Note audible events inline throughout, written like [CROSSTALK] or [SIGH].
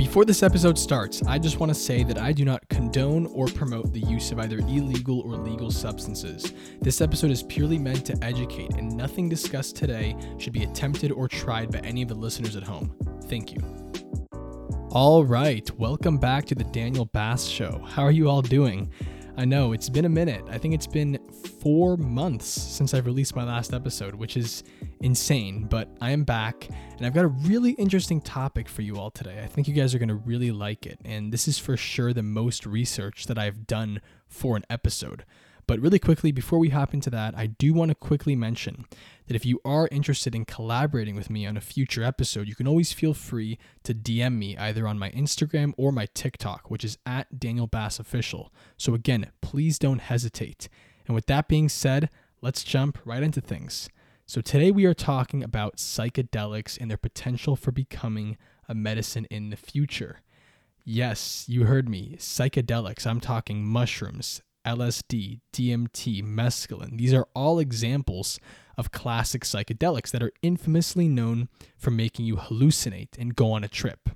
Before this episode starts, I just want to say that I do not condone or promote the use of either illegal or legal substances. This episode is purely meant to educate, and nothing discussed today should be attempted or tried by any of the listeners at home. Thank you. All right, welcome back to the Daniel Bass Show. How are you all doing? I know it's been a minute. I think it's been four months since I've released my last episode, which is insane, but I am back and I've got a really interesting topic for you all today. I think you guys are going to really like it, and this is for sure the most research that I've done for an episode. But really quickly, before we hop into that, I do want to quickly mention that if you are interested in collaborating with me on a future episode, you can always feel free to DM me either on my Instagram or my TikTok, which is at Daniel Bass Official. So again, please don't hesitate. And with that being said, let's jump right into things. So today we are talking about psychedelics and their potential for becoming a medicine in the future. Yes, you heard me. Psychedelics. I'm talking mushrooms, LSD, DMT, mescaline. These are all examples of classic psychedelics that are infamously known for making you hallucinate and go on a trip.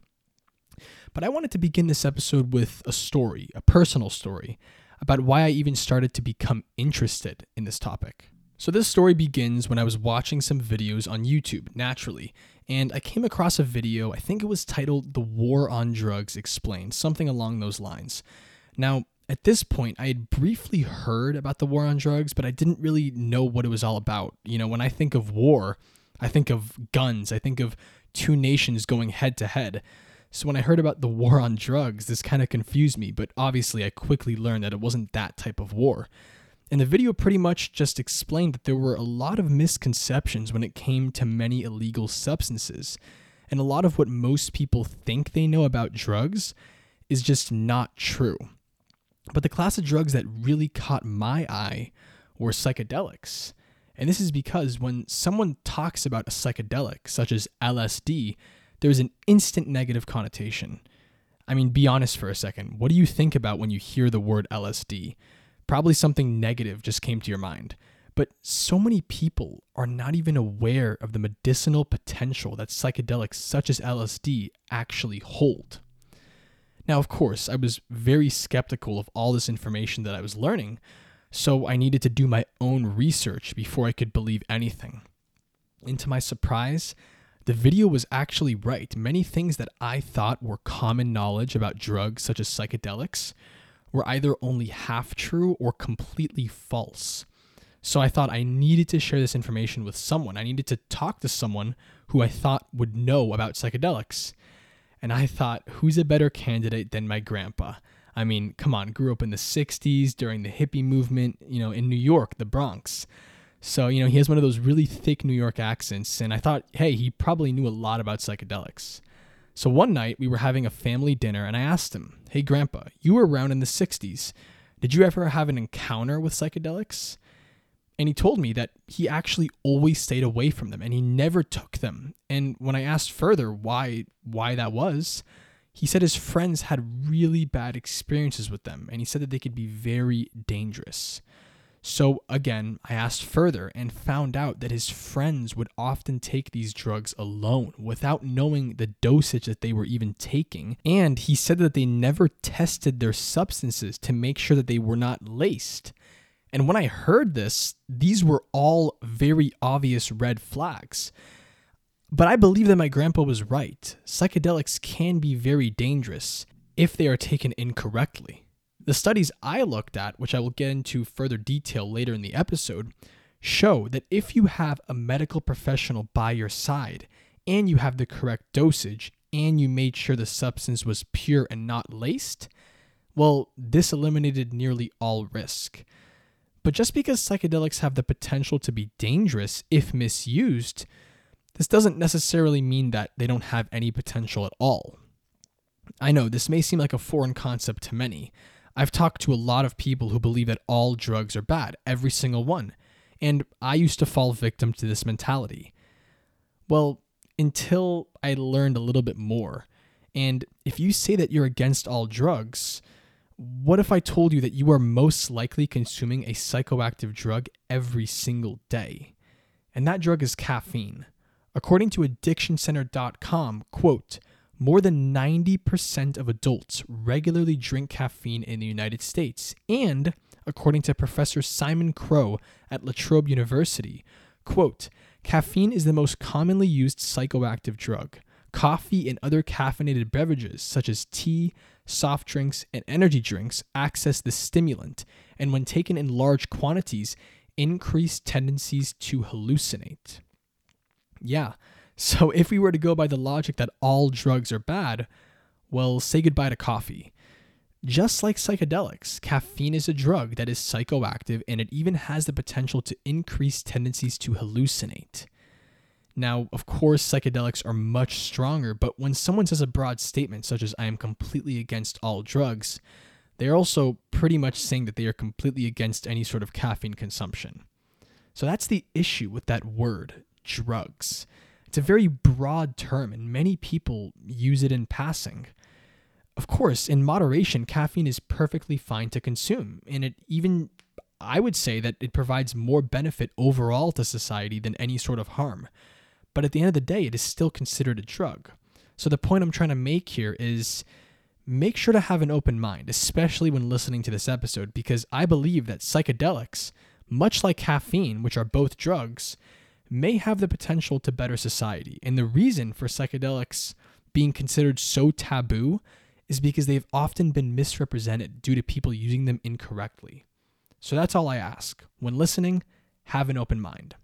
But I wanted to begin this episode with a story, a personal story, about why I even started to become interested in this topic. So, this story begins when I was watching some videos on YouTube, naturally, and I came across a video, I think it was titled The War on Drugs Explained, something along those lines. Now, at this point, I had briefly heard about the war on drugs, but I didn't really know what it was all about. You know, when I think of war, I think of guns, I think of two nations going head to head. So when I heard about the war on drugs, this kind of confused me, but obviously I quickly learned that it wasn't that type of war. And the video pretty much just explained that there were a lot of misconceptions when it came to many illegal substances. And a lot of what most people think they know about drugs is just not true. But the class of drugs that really caught my eye were psychedelics. And this is because when someone talks about a psychedelic, such as LSD, there's an instant negative connotation. I mean, be honest for a second. What do you think about when you hear the word LSD? Probably something negative just came to your mind. But so many people are not even aware of the medicinal potential that psychedelics such as LSD actually hold. Now, of course, I was very skeptical of all this information that I was learning, so I needed to do my own research before I could believe anything. And to my surprise, the video was actually right. Many things that I thought were common knowledge about drugs, such as psychedelics, were either only half true or completely false. So I thought I needed to share this information with someone. I needed to talk to someone who I thought would know about psychedelics. And I thought, who's a better candidate than my grandpa? I mean, come on, grew up in the 60s during the hippie movement, you know, in New York, the Bronx. So, you know, he has mm-hmm. one of those really thick New York accents. And I thought, hey, he probably knew a lot about psychedelics. So one night we were having a family dinner and I asked him, hey, grandpa, you were around in the 60s. Did you ever have an encounter with psychedelics? And he told me that he actually always stayed away from them and he never took them. And when I asked further why why that was, he said his friends had really bad experiences with them and he said that they could be very dangerous. So again, I asked further and found out that his friends would often take these drugs alone without knowing the dosage that they were even taking. And he said that they never tested their substances to make sure that they were not laced. And when I heard this, these were all very obvious red flags. But I believe that my grandpa was right. Psychedelics can be very dangerous if they are taken incorrectly. The studies I looked at, which I will get into further detail later in the episode, show that if you have a medical professional by your side and you have the correct dosage and you made sure the substance was pure and not laced, well, this eliminated nearly all risk. But just because psychedelics have the potential to be dangerous if misused, this doesn't necessarily mean that they don't have any potential at all. I know this may seem like a foreign concept to many. I've talked to a lot of people who believe that all drugs are bad, every single one, and I used to fall victim to this mentality. Well, until I learned a little bit more. And if you say that you're against all drugs, what if I told you that you are most likely consuming a psychoactive drug every single day? And that drug is caffeine. According to addictioncenter.com, quote, more than 90% of adults regularly drink caffeine in the United States. And according to Professor Simon Crowe at La Trobe University, quote, caffeine is the most commonly used psychoactive drug. Coffee and other caffeinated beverages, such as tea, soft drinks, and energy drinks, access the stimulant, and when taken in large quantities, increase tendencies to hallucinate. Yeah, so [LAUGHS] if we were to go by the logic that all drugs are bad, well, say goodbye to coffee. Just like psychedelics, caffeine is a drug that is psychoactive and it even has the potential to increase tendencies to hallucinate. Now, of course, psychedelics are much stronger, but when someone says a broad statement such as I am completely against all drugs, they're also pretty much saying that they are completely against any sort of caffeine consumption. So that's the issue with that word, drugs. It's a very broad term, and many people use it in passing. Of course, in moderation, caffeine is perfectly fine to consume, and it even, I would say, that it provides more benefit overall to society than any sort of harm. But at the end of the day, it is still considered a drug. So the point I'm trying to make here is make sure to have an open mind, especially when listening to this episode, because I believe that psychedelics, much like caffeine, which are both drugs, may have the potential to better society. And the reason for psychedelics being considered so taboo is because they've often been misrepresented due to people using them incorrectly. So that's all I ask. When listening, have an open mind.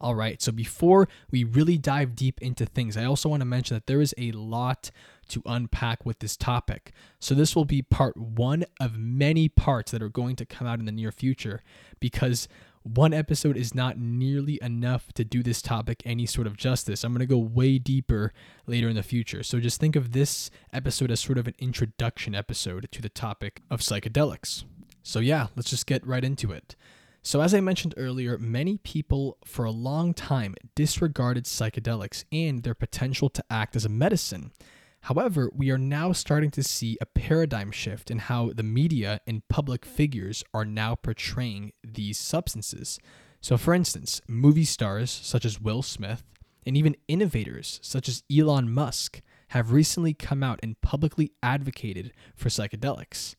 All right, so before we really dive deep into things, I also want to mention that there is a lot to unpack with this topic. So, this will be part one of many parts that are going to come out in the near future because one episode is not nearly enough to do this topic any sort of justice. I'm going to go way deeper later in the future. So just think of this episode as sort of an introduction episode to the topic of psychedelics. So, yeah, let's just get right into it. So, as I mentioned earlier, many people for a long time disregarded psychedelics and their potential to act as a medicine. However, we are now starting to see a paradigm shift in how the media and public figures are now portraying these substances. So, for instance, movie stars such as Will Smith and even innovators such as Elon Musk have recently come out and publicly advocated for psychedelics.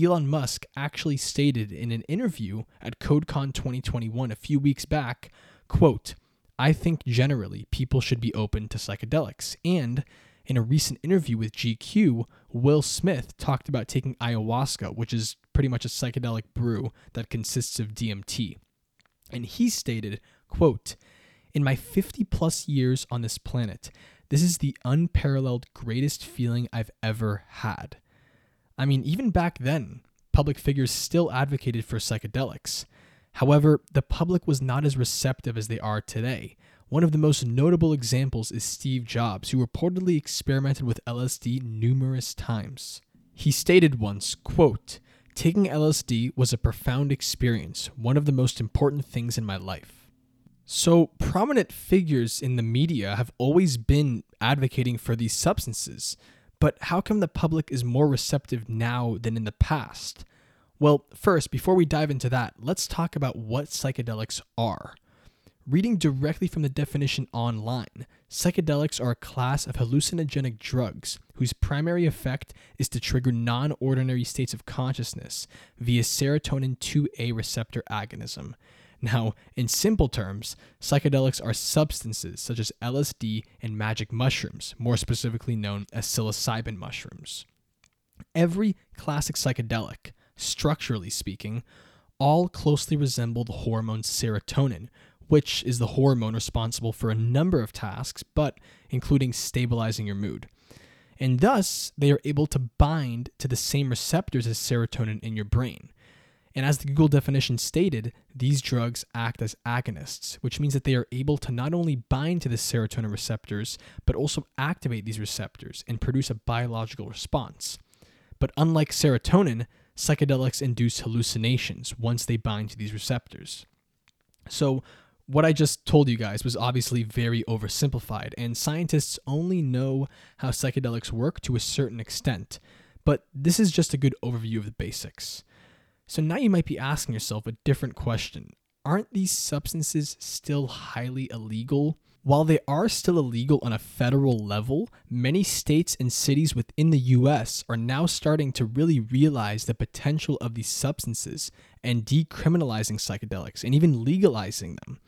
Elon Musk actually stated in an interview at CodeCon 2021 a few weeks back, quote, I think generally people should be open to psychedelics and in a recent interview with GQ, Will Smith talked about taking ayahuasca, which is pretty much a psychedelic brew that consists of DMT. And he stated, quote, In my 50 plus years on this planet, this is the unparalleled greatest feeling I've ever had. I mean, even back then, public figures still advocated for psychedelics. However, the public was not as receptive as they are today. One of the most notable examples is Steve Jobs, who reportedly experimented with LSD numerous times. He stated once, quote, Taking LSD was a profound experience, one of the most important things in my life. So, prominent figures in the media have always been advocating for these substances, but how come the public is more receptive now than in the past? Well, first, before we dive into that, let's talk about what psychedelics are. Reading directly from the definition online, psychedelics are a class of hallucinogenic drugs whose primary effect is to trigger non ordinary states of consciousness via serotonin 2A receptor agonism. Now, in simple terms, psychedelics are substances such as LSD and magic mushrooms, more specifically known as psilocybin mushrooms. Every classic psychedelic, structurally speaking, all closely resemble the hormone serotonin, which is the hormone responsible for a number of tasks, but including stabilizing your mood. And thus, they are able to bind to the same receptors as serotonin in your brain. And as the Google definition stated, these drugs act as agonists, which means that they are able to not only bind to the serotonin receptors, but also activate these receptors and produce a biological response. But unlike serotonin, psychedelics induce hallucinations once they bind to these receptors. So, what I just told you guys was obviously very oversimplified, and scientists only know how psychedelics work to a certain extent, but this is just a good overview of the basics. So now you might be asking yourself a different question. Aren't these substances still highly illegal? While they are still illegal on a federal level, many states and cities within the US are now starting to really realize the potential of these substances and decriminalizing psychedelics and even legalizing them.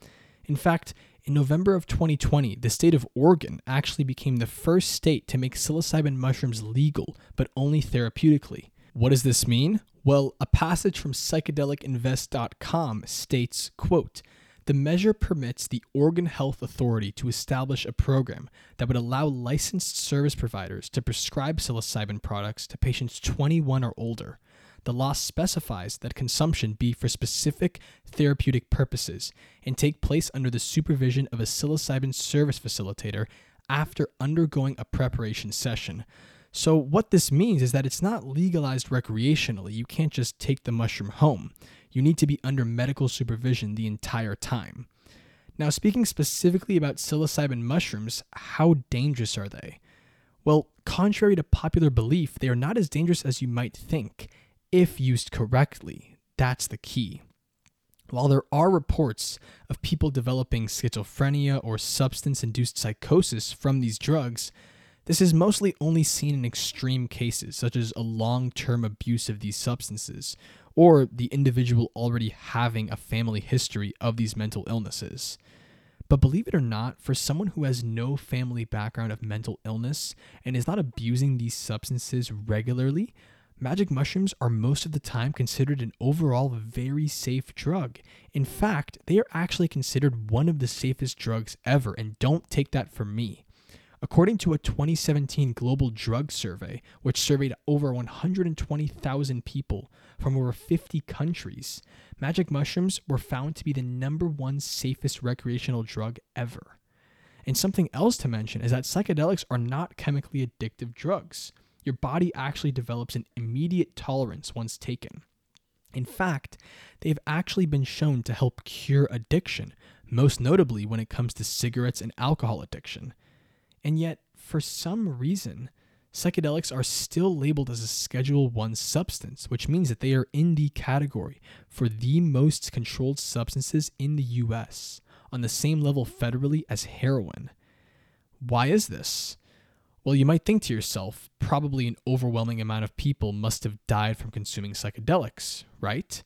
In fact, in November of 2020, the state of Oregon actually became the first state to make psilocybin mushrooms legal, but only therapeutically. What does this mean? Well, a passage from psychedelicinvest.com states, quote, the measure permits the Oregon Health Authority to establish a program that would allow licensed service providers to prescribe psilocybin products to patients 21 or older. The law specifies that consumption be for specific therapeutic purposes and take place under the supervision of a psilocybin service facilitator after undergoing a preparation session. So, what this means is that it's not legalized recreationally. You can't just take the mushroom home you need to be under medical supervision the entire time. Now, speaking specifically about psilocybin mushrooms, how dangerous are they? Well, contrary to popular belief, they are not as dangerous as you might think if used correctly. That's the key. While there are reports of people developing schizophrenia or substance induced psychosis from these drugs, this is mostly only seen in extreme cases, such as a long term abuse of these substances, or the individual already having a family history of these mental illnesses. But believe it or not, for someone who has no family background of mental illness and is not abusing these substances regularly, magic mushrooms are most of the time considered an overall very safe drug. In fact, they are actually considered one of the safest drugs ever, and don't take that from me. According to a 2017 Global Drug Survey, which surveyed over 120,000 people from over 50 countries, magic mushrooms were found to be the number one safest recreational drug ever. And something else to mention is that psychedelics are not chemically addictive drugs. Your body actually develops an immediate tolerance once taken. In fact, they've actually been shown to help cure addiction, most notably when it comes to cigarettes and alcohol addiction. And yet, for some reason, psychedelics are still labeled as a Schedule 1 substance, which means that they are in the category for the most controlled substances in the US, on the same level federally as heroin. Why is this? Well, you might think to yourself, probably an overwhelming amount of people must have died from consuming psychedelics, right?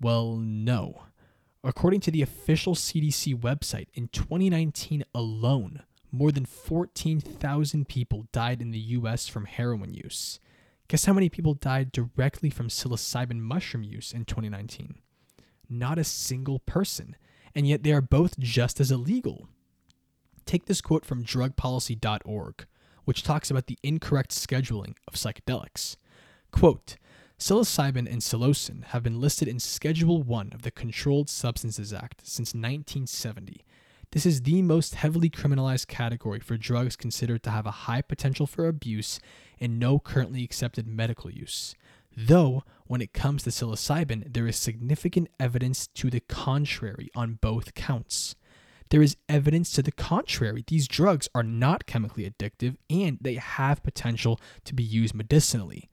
Well, no. According to the official CDC website, in 2019 alone, more than 14,000 people died in the US from heroin use. Guess how many people died directly from psilocybin mushroom use in 2019? Not a single person, and yet they are both just as illegal. Take this quote from drugpolicy.org, which talks about the incorrect scheduling of psychedelics. Quote, Psilocybin and psilocin have been listed in Schedule 1 of the Controlled Substances Act since 1970 this is the most heavily criminalized category for drugs considered to have a high potential for abuse and no currently accepted medical use. Though, when it comes to psilocybin, there is significant evidence to the contrary on both counts. There is evidence to the contrary. These drugs are not chemically addictive and they have potential to be used medicinally.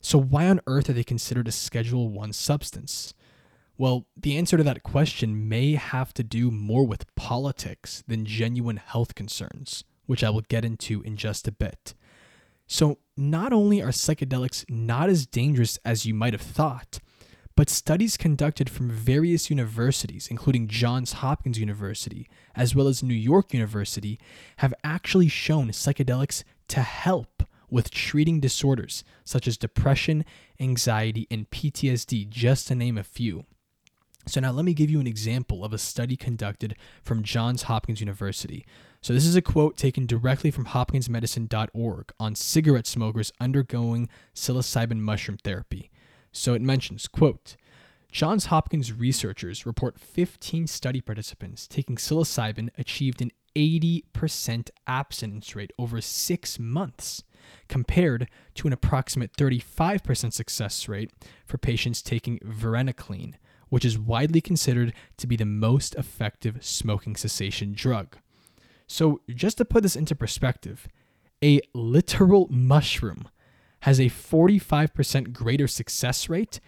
So, why on earth are they considered a Schedule 1 substance? Well, the answer to that question may have to do more with politics than genuine health concerns, which I will get into in just a bit. So, not only are psychedelics not as dangerous as you might have thought, but studies conducted from various universities, including Johns Hopkins University, as well as New York University, have actually shown psychedelics to help with treating disorders such as depression, anxiety, and PTSD, just to name a few. So, now let me give you an example of a study conducted from Johns Hopkins University. So, this is a quote taken directly from hopkinsmedicine.org on cigarette smokers undergoing psilocybin mushroom therapy. So, it mentions, quote, Johns Hopkins researchers report 15 study participants taking psilocybin achieved an 80% abstinence rate over six months, compared to an approximate 35% success rate for patients taking varenicline, which is widely considered to be the most effective smoking cessation drug. So, just to put this into perspective, a literal mushroom has a 45% greater success rate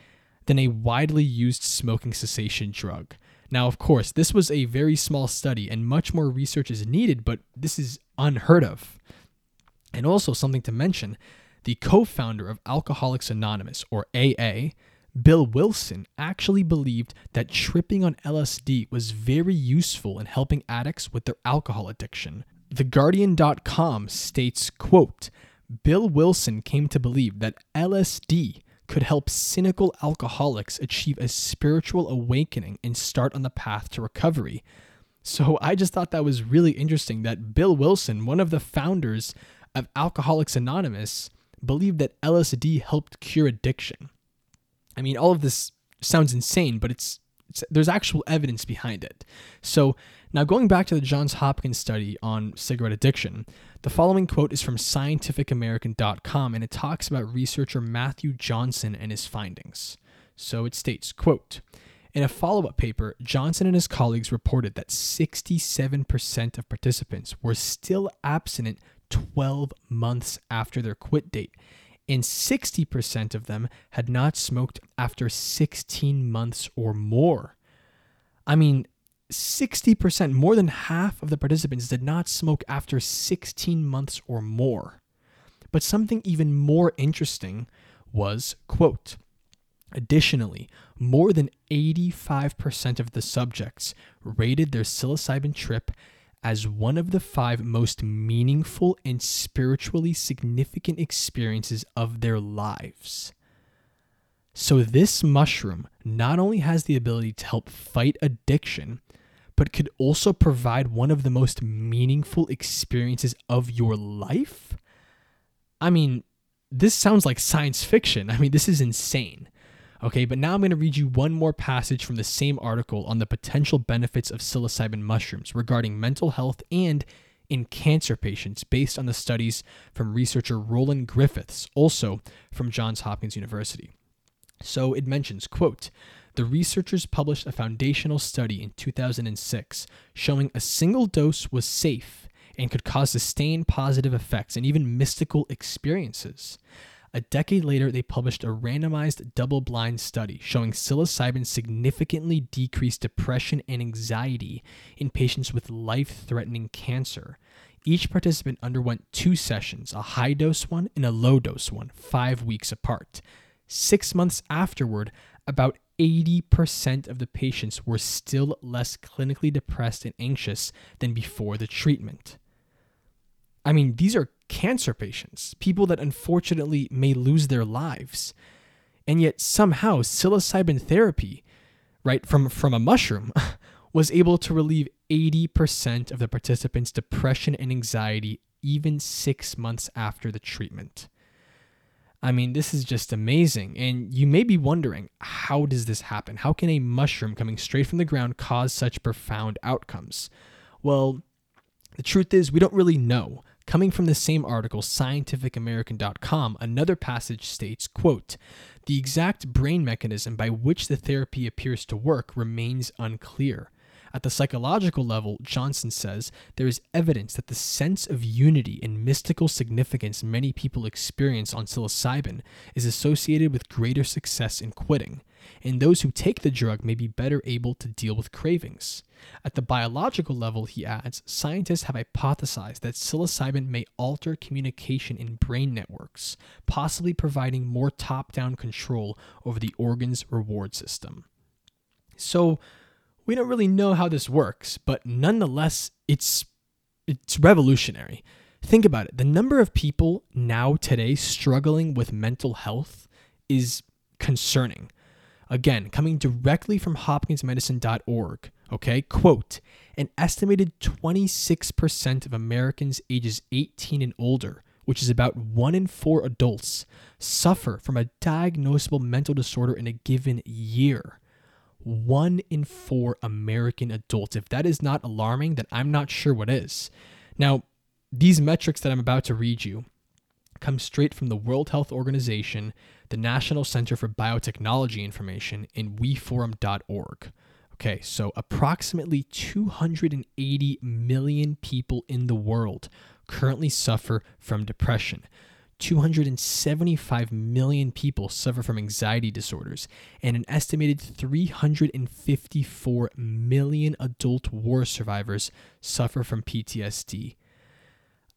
than a widely used smoking cessation drug. Now, of course, this was a very small study and much more research is needed, but this is unheard of. And also, something to mention the co founder of Alcoholics Anonymous, or AA, Bill Wilson, actually believed that tripping on LSD was very useful in helping addicts with their alcohol addiction. TheGuardian.com states, quote, Bill Wilson came to believe that LSD could help cynical alcoholics achieve a spiritual awakening and start on the path to recovery. So I just thought that was really interesting that Bill Wilson, one of the founders of Alcoholics Anonymous, believed that LSD helped cure addiction. I mean, all of this sounds insane, but it's, it's there's actual evidence behind it. So now going back to the Johns Hopkins study on cigarette addiction, the following quote is from scientificamerican.com and it talks about researcher Matthew Johnson and his findings. So it states, quote, in a follow-up paper, Johnson and his colleagues reported that 67% of participants were still abstinent 12 months after their quit date, and 60% of them had not smoked after 16 months or more. I mean, 60%, more than half of the participants did not smoke after 16 months or more. But something even more interesting was, quote, Additionally, more than 85% of the subjects rated their psilocybin trip as one of the five most meaningful and spiritually significant experiences of their lives. So, this mushroom not only has the ability to help fight addiction, but could also provide one of the most meaningful experiences of your life? I mean, this sounds like science fiction. I mean, this is insane. Okay, but now I'm going to read you one more passage from the same article on the potential benefits of psilocybin mushrooms regarding mental health and in cancer patients based on the studies from researcher Roland Griffiths, also from Johns Hopkins University. So it mentions, quote, the researchers published a foundational study in 2006 showing a single dose was safe and could cause sustained positive effects and even mystical experiences. A decade later, they published a randomized double blind study showing psilocybin significantly decreased depression and anxiety in patients with life threatening cancer. Each participant underwent two sessions, a high dose one and a low dose one, five weeks apart. Six months afterward, about 80% of the patients were still less clinically depressed and anxious than before the treatment. I mean, these are cancer patients, people that unfortunately may lose their lives. And yet somehow psilocybin therapy, right, from, from a mushroom, [LAUGHS] was able to relieve 80% of the participants' depression and anxiety even six months after the treatment. I mean, this is just amazing. And you may be wondering, how does this happen? How can a mushroom coming straight from the ground cause such profound outcomes? Well, the truth is, we don't really know. Coming from the same article, scientificamerican.com, another passage states, quote, the exact brain mechanism by which the therapy appears to work remains unclear. At the psychological level, Johnson says there is evidence that the sense of unity and mystical significance many people experience on psilocybin is associated with greater success in quitting, and those who take the drug may be better able to deal with cravings. At the biological level, he adds, scientists have hypothesized that psilocybin may alter communication in brain networks, possibly providing more top down control over the organ's reward system. So, we don't really know how this works, but nonetheless, it's it's revolutionary. Think about it. The number of people now today struggling with mental health is concerning. Again, coming directly from hopkinsmedicine.org, okay? Quote, an estimated 26% of Americans ages 18 and older, which is about 1 in 4 adults, suffer from a diagnosable mental disorder in a given year one in four American adults. If that is not alarming, then I'm not sure what is. Now, these metrics that I'm about to read you come straight from the World Health Organization, the National Center for Biotechnology Information, and weforum.org. Okay, so approximately 280 million people in the world currently suffer from depression. 275 million people suffer from anxiety disorders, and an estimated 354 million adult war survivors suffer from PTSD.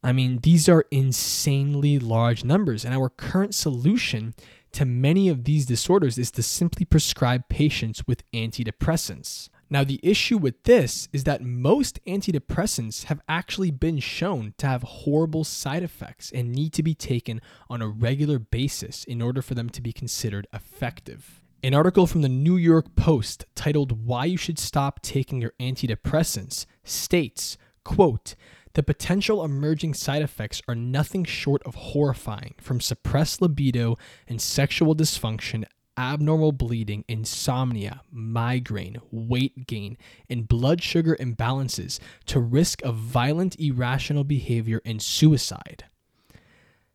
I mean, these are insanely large numbers, and our current solution to many of these disorders is to simply prescribe patients with antidepressants. Now, the issue with this is that most antidepressants have actually been shown to have horrible side effects and need to be taken on a regular basis in order for them to be considered effective. An article from the New York Post titled Why You Should Stop Taking Your Antidepressants states, quote, the potential emerging side effects are nothing short of horrifying, from suppressed libido and sexual dysfunction abnormal bleeding, insomnia, migraine, weight gain, and blood sugar imbalances to risk of violent irrational behavior and suicide.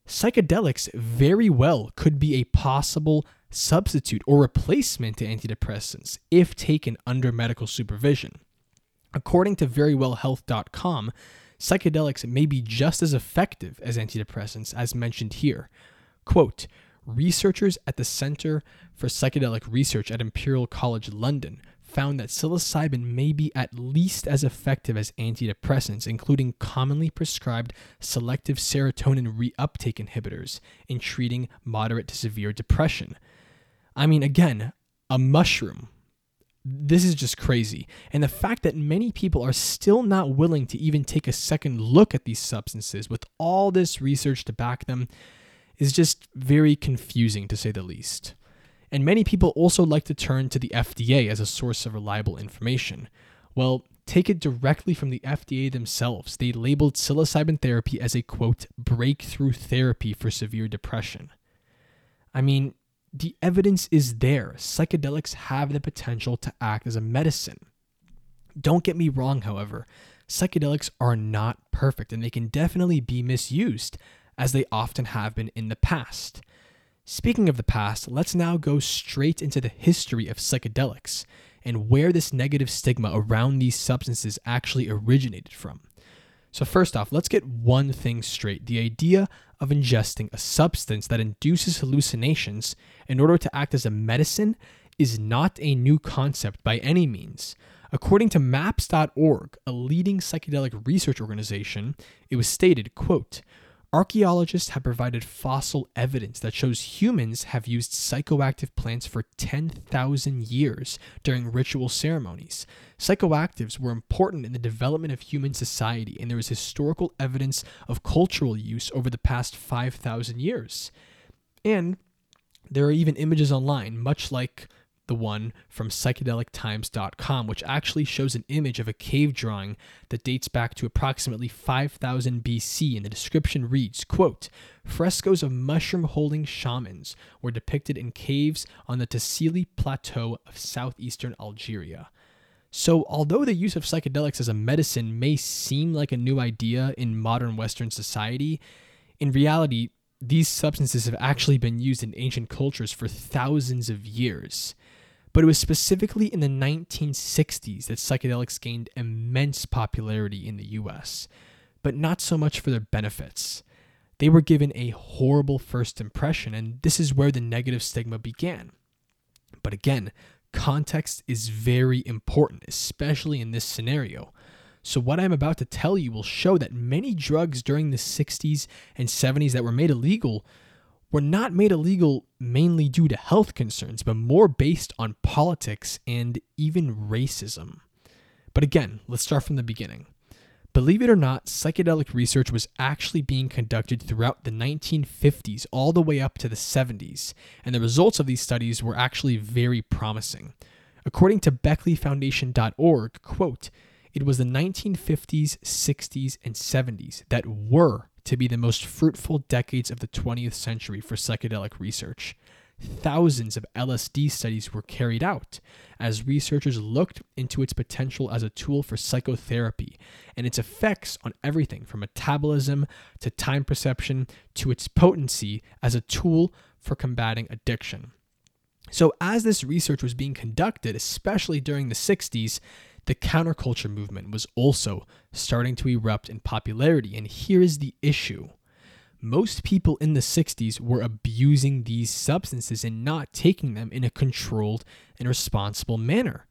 Psychedelics very well could be a possible substitute or replacement to antidepressants if taken under medical supervision. According to verywellhealth.com, psychedelics may be just as effective as antidepressants as mentioned here. Quote, Researchers at the Center for Psychedelic Research at Imperial College London found that psilocybin may be at least as effective as antidepressants, including commonly prescribed selective serotonin reuptake inhibitors, in treating moderate to severe depression. I mean, again, a mushroom. This is just crazy. And the fact that many people are still not willing to even take a second look at these substances with all this research to back them is just very confusing to say the least. And many people also like to turn to the FDA as a source of reliable information. Well, take it directly from the FDA themselves. They labeled psilocybin therapy as a quote, breakthrough therapy for severe depression. I mean, the evidence is there. Psychedelics have the potential to act as a medicine. Don't get me wrong, however, psychedelics are not perfect and they can definitely be misused as they often have been in the past. Speaking of the past, let's now go straight into the history of psychedelics and where this negative stigma around these substances actually originated from. So, first off, let's get one thing straight. The idea of ingesting a substance that induces hallucinations in order to act as a medicine is not a new concept by any means. According to maps.org, a leading psychedelic research organization, it was stated, quote, Archaeologists have provided fossil evidence that shows humans have used psychoactive plants for 10,000 years during ritual ceremonies. Psychoactives were important in the development of human society, and there is historical evidence of cultural use over the past 5,000 years. And there are even images online, much like the one from psychedelictimes.com, which actually shows an image of a cave drawing that dates back to approximately 5000 BC. And the description reads, quote, Frescoes of mushroom-holding shamans were depicted in caves on the Tassili Plateau of southeastern Algeria. So, although the use of psychedelics as a medicine may seem like a new idea in modern Western society, in reality, these substances have actually been used in ancient cultures for thousands of years. But it was specifically in the 1960s that psychedelics gained immense popularity in the US, but not so much for their benefits. They were given a horrible first impression, and this is where the negative stigma began. But again, context is very important, especially in this scenario. So, what I'm about to tell you will show that many drugs during the 60s and 70s that were made illegal were not made illegal mainly due to health concerns, but more based on politics and even racism. But again, let's start from the beginning. Believe it or not, psychedelic research was actually being conducted throughout the 1950s all the way up to the 70s, and the results of these studies were actually very promising. According to BeckleyFoundation.org, quote, it was the 1950s, 60s, and 70s that were to be the most fruitful decades of the 20th century for psychedelic research. Thousands of LSD studies were carried out as researchers looked into its potential as a tool for psychotherapy and its effects on everything from metabolism to time perception to its potency as a tool for combating addiction. So, as this research was being conducted, especially during the 60s, the counterculture movement was also starting to erupt in popularity, and here is the issue. most people in the 60s were abusing these substances and not taking them in a controlled and responsible manner.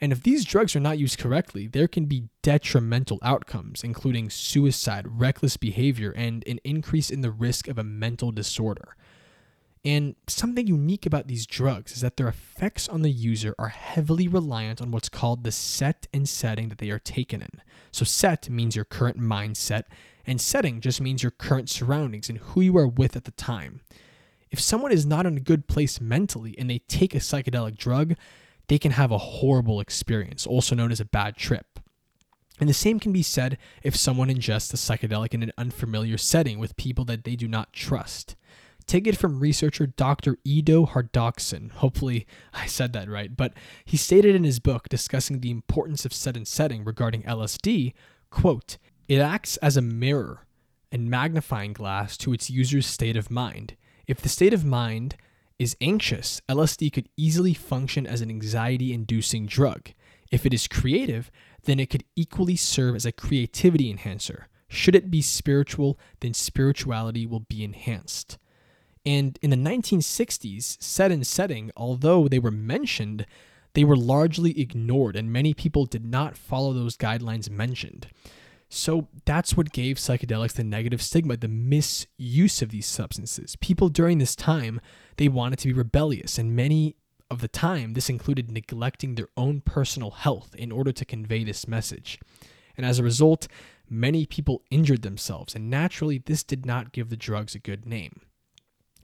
And if these drugs are not used correctly, there can be detrimental outcomes, including suicide, reckless behavior, and an increase in the risk of a mental disorder. And something unique about these drugs is that their effects on the user are heavily reliant on what's called the set and setting that they are taken in. So, set means your current mindset, and setting just means your current surroundings and who you are with at the time. If someone is not in a good place mentally and they take a psychedelic drug, they can have a horrible experience, also known as a bad trip. And the same can be said if someone ingests a psychedelic in an unfamiliar setting with people that they do not trust. Take it from researcher Dr. Ido Hartogsohn. Hopefully, I said that right, but he stated in his book discussing the importance of set and setting regarding LSD, quote, "It acts as a mirror and magnifying glass to its user's state of mind. If the state of mind is anxious, LSD could easily function as an anxiety inducing drug. If it is creative, then it could equally serve as a creativity enhancer. Should it be spiritual, then spirituality will be enhanced. And in the 1960s, set and setting, although they were mentioned, they were largely ignored, and many people did not follow those guidelines mentioned. So that's what gave psychedelics the negative stigma, the misuse of these substances. People during this time, they wanted to be rebellious, and many of the time, this included neglecting their own personal health in order to convey this message. And as a result, many people injured themselves, and naturally, this did not give the drugs a good name.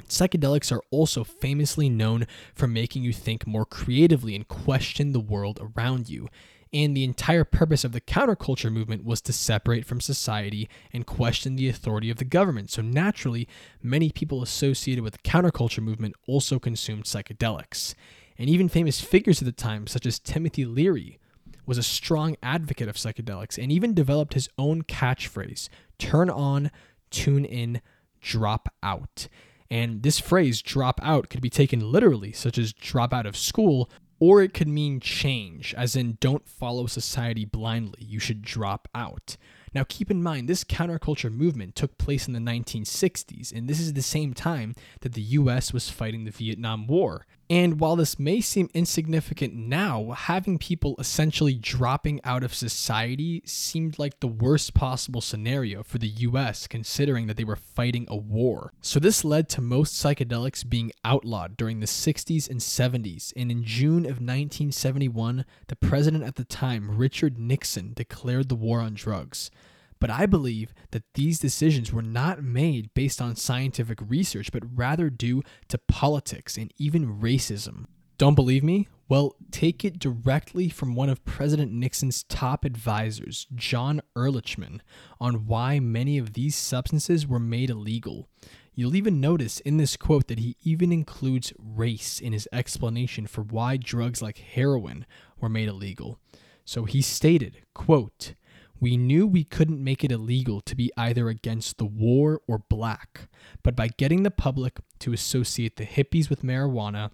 Psychedelics are also famously known for making you think more creatively and question the world around you. And the entire purpose of the counterculture movement was to separate from society and question the authority of the government. So naturally, many people associated with the counterculture movement also consumed psychedelics. And even famous figures of the time, such as Timothy Leary, was a strong advocate of psychedelics and even developed his own catchphrase turn on, tune in, drop out. And this phrase, drop out, could be taken literally, such as drop out of school, or it could mean change, as in don't follow society blindly, you should drop out. Now, keep in mind, this counterculture movement took place in the 1960s, and this is the same time that the US was fighting the Vietnam War. And while this may seem insignificant now, having people essentially dropping out of society seemed like the worst possible scenario for the US, considering that they were fighting a war. So, this led to most psychedelics being outlawed during the 60s and 70s. And in June of 1971, the president at the time, Richard Nixon, declared the war on drugs. But I believe that these decisions were not made based on scientific research, but rather due to politics and even racism. Don't believe me? Well, take it directly from one of President Nixon's top advisors, John Ehrlichman, on why many of these substances were made illegal. You'll even notice in this quote that he even includes race in his explanation for why drugs like heroin were made illegal. So he stated, quote, we knew we couldn't make it illegal to be either against the war or black, but by getting the public to associate the hippies with marijuana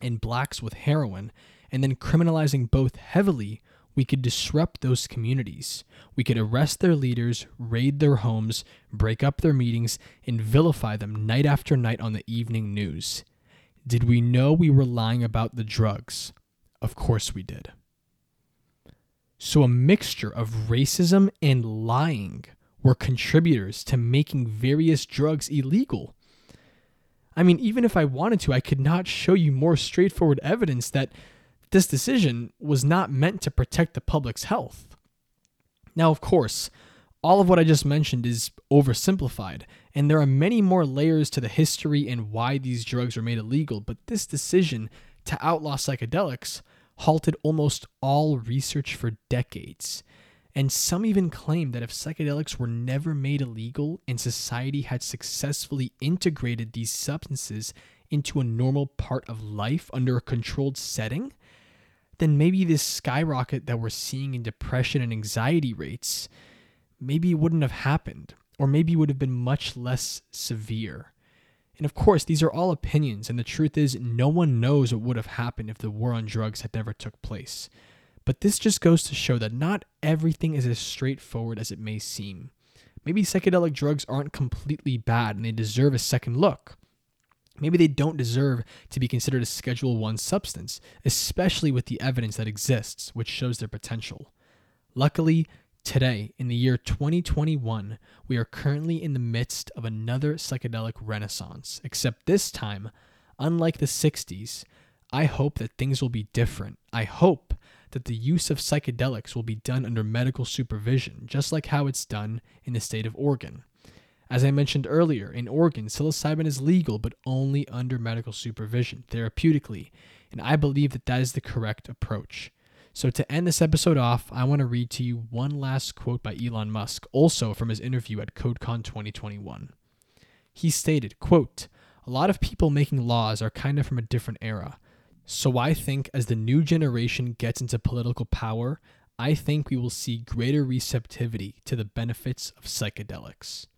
and blacks with heroin, and then criminalizing both heavily, we could disrupt those communities. We could arrest their leaders, raid their homes, break up their meetings, and vilify them night after night on the evening news. Did we know we were lying about the drugs? Of course we did. So, a mixture of racism and lying were contributors to making various drugs illegal. I mean, even if I wanted to, I could not show you more straightforward evidence that this decision was not meant to protect the public's health. Now, of course, all of what I just mentioned is oversimplified, and there are many more layers to the history and why these drugs were made illegal, but this decision to outlaw psychedelics halted almost all research for decades. And some even claim that if psychedelics were never made illegal and society had successfully integrated these substances into a normal part of life under a controlled setting, then maybe this skyrocket that we're seeing in depression and anxiety rates, maybe wouldn't have happened, or maybe would have been much less severe. And of course, these are all opinions, and the truth is, no one knows what would have happened if the war on drugs had never took place. But this just goes to show that not everything is as straightforward as it may seem. Maybe psychedelic drugs aren't completely bad and they deserve a second look. Maybe they don't deserve to be considered a Schedule 1 substance, especially with the evidence that exists, which shows their potential. Luckily, today, in the year 2021, we are currently in the midst of another psychedelic renaissance, except this time, unlike the 60s, I hope that things will be different. I hope that the use of psychedelics will be done under medical supervision, just like how it's done in the state of Oregon. As I mentioned earlier, in Oregon, psilocybin is legal, but only under medical supervision, therapeutically, and I believe that that is the correct approach. So, to end this episode off, I want to read to you one last quote by Elon Musk, also from his interview at CodeCon 2021. He stated, quote, A lot of people making laws are kind of from a different era. So I think as the new generation gets into political power, I think we will see greater receptivity to the benefits of psychedelics.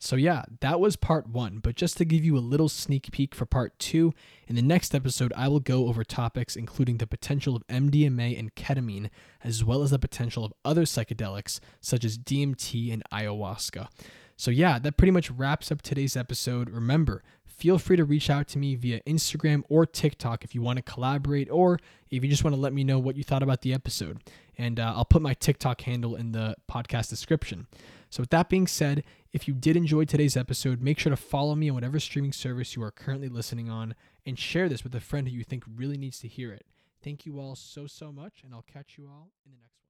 So, yeah, that was part one. But just to give you a little sneak peek for part two, in the next episode, I will go over topics including the potential of MDMA and ketamine, as well as the potential of other psychedelics such as DMT and ayahuasca. So, yeah, that pretty much wraps up today's episode. Remember, feel free to reach out to me via Instagram or TikTok if you want to collaborate or if you just want to let me know what you thought about the episode. And uh, I'll put my TikTok handle in the podcast description. So, with that being said, if you did enjoy today's episode, make sure to follow me on whatever streaming service you are currently listening on and share this with a friend who you think really needs to hear it. Thank you all so, so much, and I'll catch you all in the next one.